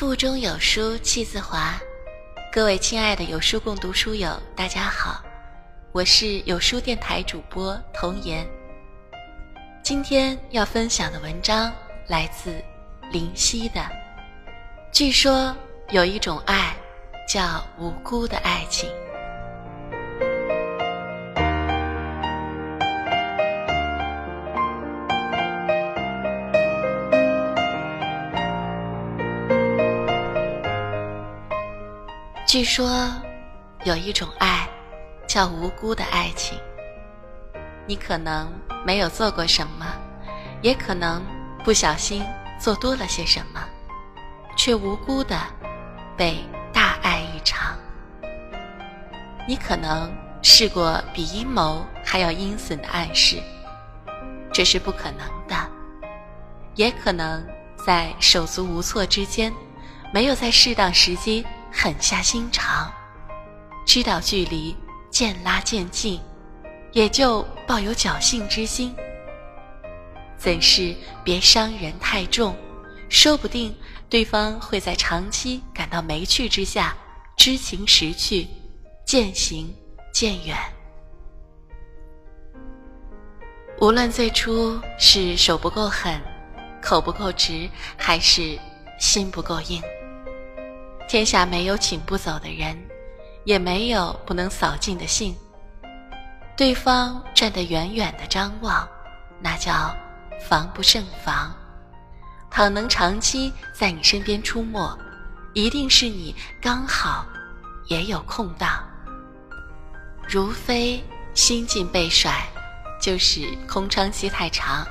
腹中有书气自华，各位亲爱的有书共读书友，大家好，我是有书电台主播童言。今天要分享的文章来自林夕的。据说有一种爱，叫无辜的爱情。据说，有一种爱，叫无辜的爱情。你可能没有做过什么，也可能不小心做多了些什么，却无辜的被大爱一场。你可能试过比阴谋还要阴损的暗示，这是不可能的；也可能在手足无措之间，没有在适当时机。狠下心肠，知道距离渐拉渐近，也就抱有侥幸之心。怎是别伤人太重？说不定对方会在长期感到没趣之下，知情识趣，渐行渐远。无论最初是手不够狠，口不够直，还是心不够硬。天下没有请不走的人，也没有不能扫尽的兴。对方站得远远的张望，那叫防不胜防。倘能长期在你身边出没，一定是你刚好也有空档。如非心境被甩，就是空窗期太长。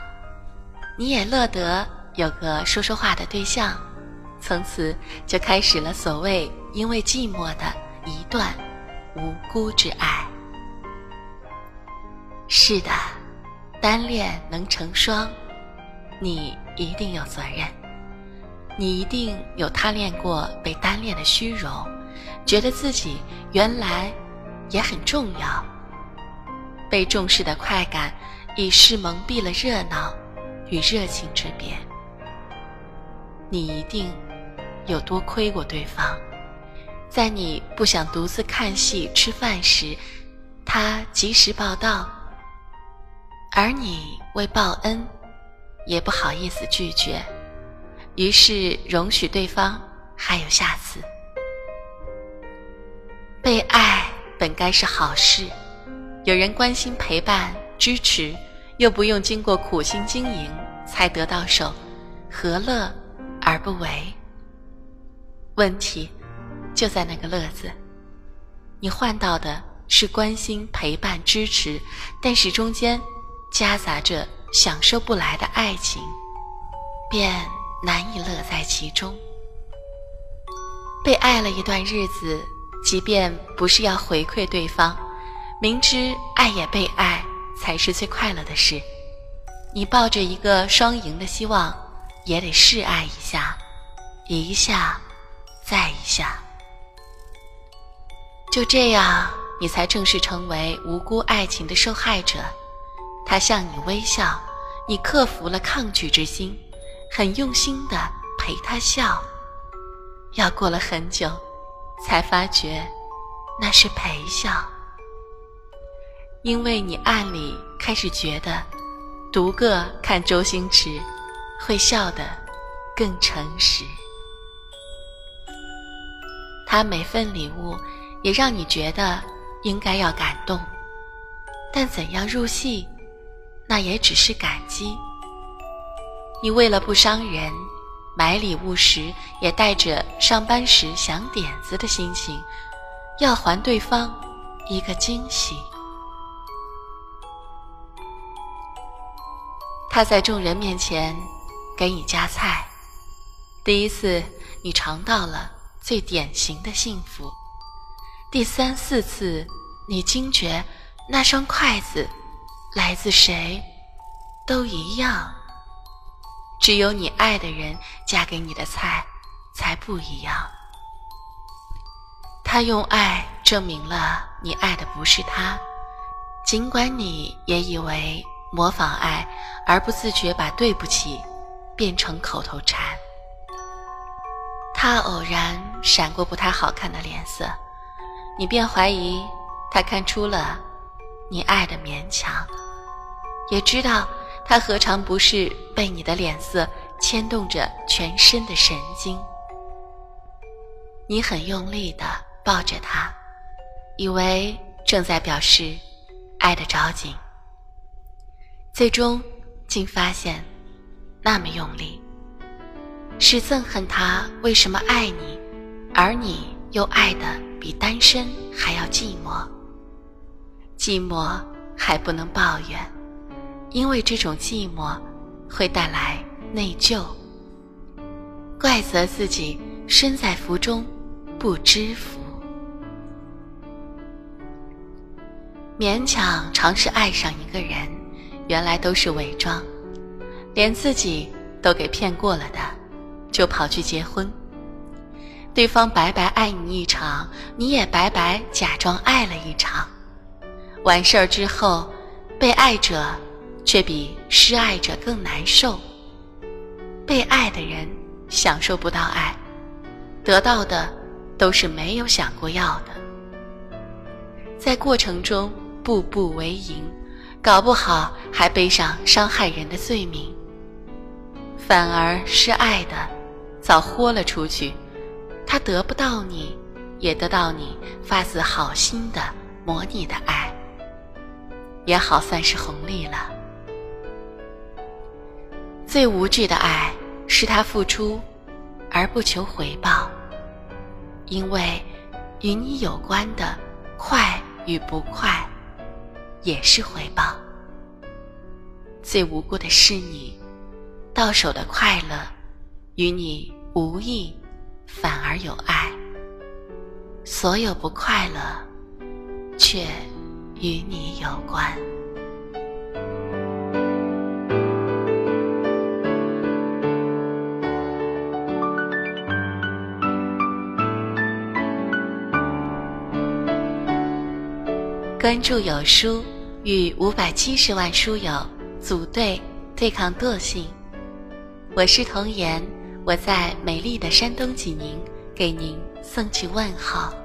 你也乐得有个说说话的对象。从此就开始了所谓因为寂寞的一段无辜之爱。是的，单恋能成双，你一定有责任，你一定有贪恋过被单恋的虚荣，觉得自己原来也很重要，被重视的快感已是蒙蔽了热闹与热情之别。你一定。有多亏过对方，在你不想独自看戏吃饭时，他及时报到；而你为报恩，也不好意思拒绝，于是容许对方还有下次。被爱本该是好事，有人关心陪伴支持，又不用经过苦心经营才得到手，何乐而不为？问题就在那个“乐”字，你换到的是关心、陪伴、支持，但是中间夹杂着享受不来的爱情，便难以乐在其中。被爱了一段日子，即便不是要回馈对方，明知爱也被爱才是最快乐的事，你抱着一个双赢的希望，也得试爱一下，一下。再一下，就这样，你才正式成为无辜爱情的受害者。他向你微笑，你克服了抗拒之心，很用心的陪他笑。要过了很久，才发觉那是陪笑，因为你暗里开始觉得，独个看周星驰，会笑得更诚实。他每份礼物也让你觉得应该要感动，但怎样入戏，那也只是感激。你为了不伤人，买礼物时也带着上班时想点子的心情，要还对方一个惊喜。他在众人面前给你夹菜，第一次你尝到了。最典型的幸福。第三四次，你惊觉那双筷子来自谁，都一样。只有你爱的人夹给你的菜才不一样。他用爱证明了你爱的不是他，尽管你也以为模仿爱而不自觉把对不起变成口头禅。他偶然闪过不太好看的脸色，你便怀疑他看出了你爱的勉强，也知道他何尝不是被你的脸色牵动着全身的神经。你很用力地抱着他，以为正在表示爱的着紧，最终竟发现那么用力。是憎恨他为什么爱你，而你又爱的比单身还要寂寞。寂寞还不能抱怨，因为这种寂寞会带来内疚。怪责自己身在福中不知福，勉强尝试爱上一个人，原来都是伪装，连自己都给骗过了的。就跑去结婚，对方白白爱你一场，你也白白假装爱了一场。完事儿之后，被爱者却比失爱者更难受。被爱的人享受不到爱，得到的都是没有想过要的。在过程中步步为营，搞不好还背上伤害人的罪名，反而是爱的。早豁了出去，他得不到你，也得到你发自好心的模拟的爱，也好算是红利了。最无惧的爱是他付出而不求回报，因为与你有关的快与不快也是回报。最无辜的是你到手的快乐与你。无意，反而有爱。所有不快乐，却与你有关。关注有书，与五百七十万书友组队对抗惰性。我是童言。我在美丽的山东济宁给您送去问候。